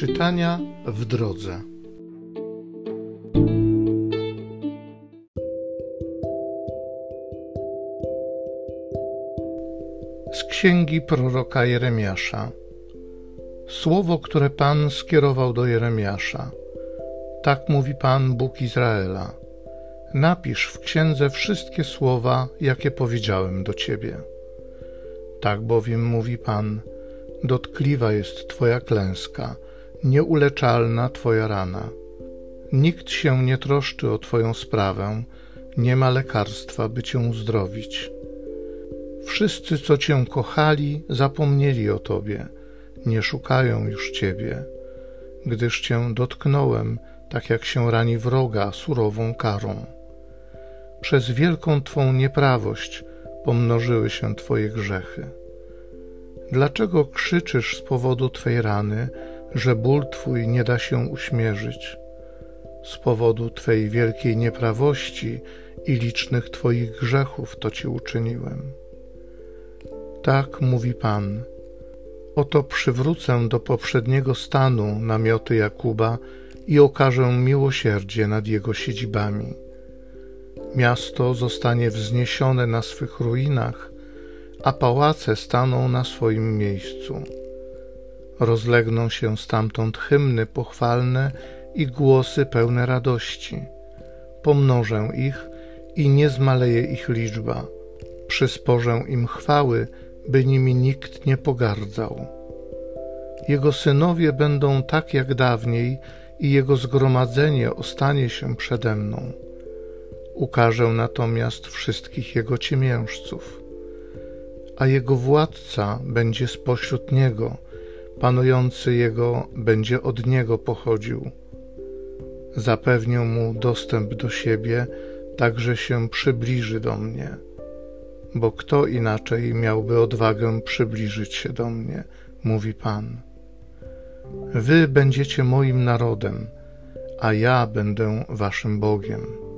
Czytania w drodze. Z księgi proroka Jeremiasza. Słowo, które Pan skierował do Jeremiasza. Tak mówi Pan Bóg Izraela. Napisz w księdze wszystkie słowa, jakie powiedziałem do ciebie. Tak bowiem mówi Pan: Dotkliwa jest Twoja klęska, nieuleczalna Twoja rana. Nikt się nie troszczy o Twoją sprawę, nie ma lekarstwa, by Cię uzdrowić. Wszyscy, co Cię kochali, zapomnieli o Tobie, nie szukają już Ciebie, gdyż Cię dotknąłem, tak jak się rani wroga surową karą. Przez wielką Twą nieprawość pomnożyły się Twoje grzechy. Dlaczego krzyczysz z powodu Twej rany, że ból Twój nie da się uśmierzyć? Z powodu Twej wielkiej nieprawości i licznych Twoich grzechów to Ci uczyniłem. Tak mówi Pan. Oto przywrócę do poprzedniego stanu namioty Jakuba i okażę miłosierdzie nad jego siedzibami. Miasto zostanie wzniesione na swych ruinach, a pałace staną na swoim miejscu. Rozlegną się stamtąd hymny pochwalne i głosy pełne radości. Pomnożę ich i nie zmaleje ich liczba. Przysporzę im chwały, by nimi nikt nie pogardzał. Jego synowie będą tak jak dawniej i jego zgromadzenie ostanie się przede mną. Ukażę natomiast wszystkich jego ciemiężców a jego władca będzie spośród niego, panujący jego będzie od niego pochodził. Zapewnię mu dostęp do siebie, tak że się przybliży do mnie. Bo kto inaczej miałby odwagę przybliżyć się do mnie, mówi Pan. Wy będziecie moim narodem, a ja będę waszym Bogiem.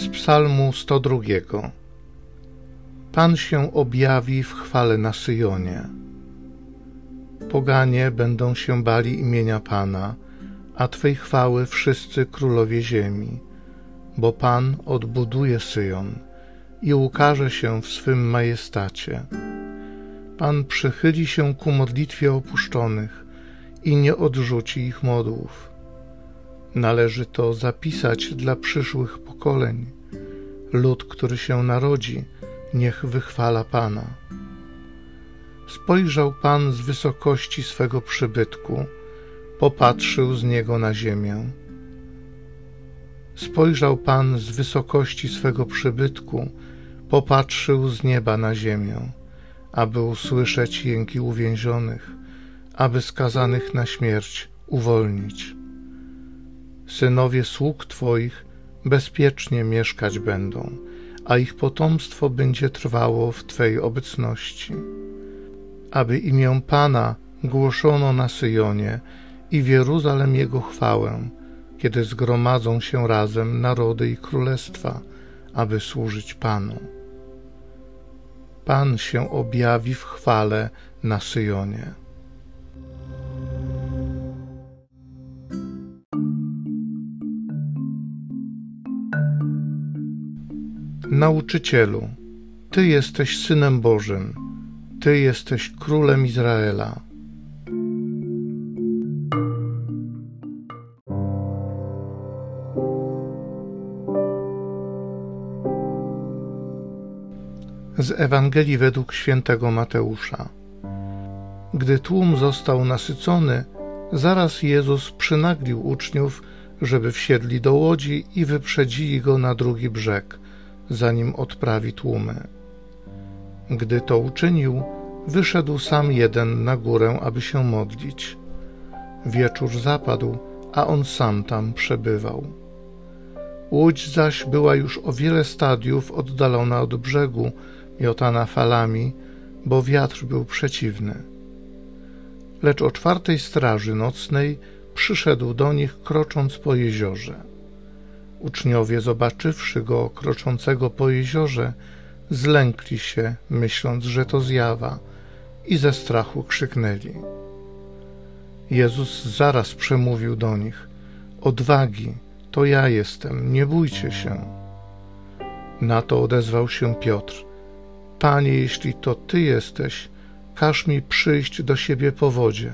Z Psalmu 102. Pan się objawi w chwale na Syjonie. Poganie będą się bali imienia Pana, a Twej chwały wszyscy królowie ziemi, bo Pan odbuduje Syjon i ukaże się w swym majestacie. Pan przychyli się ku modlitwie opuszczonych i nie odrzuci ich modłów Należy to zapisać dla przyszłych pokoleń. Lud, który się narodzi, niech wychwala Pana. Spojrzał Pan z wysokości swego przybytku, popatrzył z niego na ziemię. Spojrzał Pan z wysokości swego przybytku, popatrzył z nieba na ziemię, aby usłyszeć jęki uwięzionych, aby skazanych na śmierć uwolnić synowie sług Twoich bezpiecznie mieszkać będą, a ich potomstwo będzie trwało w Twej obecności. Aby imię Pana głoszono na Syjonie i w Jeruzalem Jego chwałę, kiedy zgromadzą się razem narody i królestwa, aby służyć Panu. Pan się objawi w chwale na Syjonie. Nauczycielu, Ty jesteś Synem Bożym, Ty jesteś Królem Izraela. Z Ewangelii według świętego Mateusza. Gdy tłum został nasycony, zaraz Jezus przynaglił uczniów, żeby wsiedli do łodzi i wyprzedzili go na drugi brzeg – zanim odprawi tłumy. Gdy to uczynił, wyszedł sam jeden na górę, aby się modlić. Wieczór zapadł, a on sam tam przebywał. Łódź zaś była już o wiele stadiów oddalona od brzegu, miotana falami, bo wiatr był przeciwny. Lecz o czwartej straży nocnej przyszedł do nich krocząc po jeziorze. Uczniowie, zobaczywszy go kroczącego po jeziorze, zlękli się, myśląc, że to zjawa, i ze strachu krzyknęli. Jezus zaraz przemówił do nich: Odwagi, to ja jestem, nie bójcie się. Na to odezwał się Piotr: Panie, jeśli to ty jesteś, każ mi przyjść do siebie po wodzie.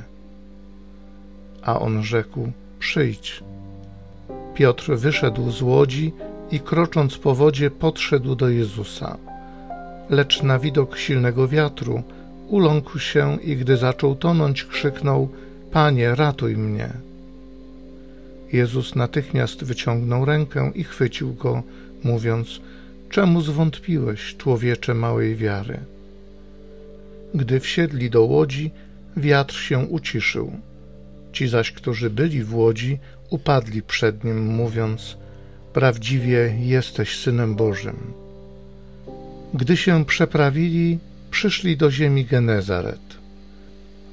A on rzekł: Przyjdź. Piotr wyszedł z łodzi i krocząc po wodzie podszedł do Jezusa. Lecz na widok silnego wiatru uląkł się i gdy zaczął tonąć, krzyknął: Panie, ratuj mnie. Jezus natychmiast wyciągnął rękę i chwycił go, mówiąc: Czemu zwątpiłeś, człowiecze małej wiary? Gdy wsiedli do łodzi, wiatr się uciszył. Ci zaś, którzy byli w łodzi, upadli przed nim, mówiąc: Prawdziwie jesteś synem Bożym. Gdy się przeprawili, przyszli do ziemi Genezaret.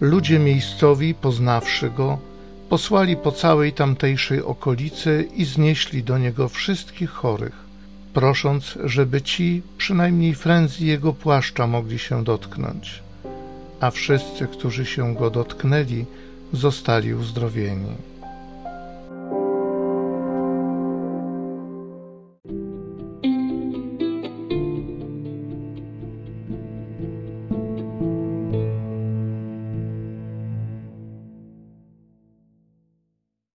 Ludzie miejscowi, poznawszy go, posłali po całej tamtejszej okolicy i znieśli do niego wszystkich chorych, prosząc, żeby ci przynajmniej frędzy jego płaszcza mogli się dotknąć. A wszyscy, którzy się go dotknęli, zostali uzdrowieni.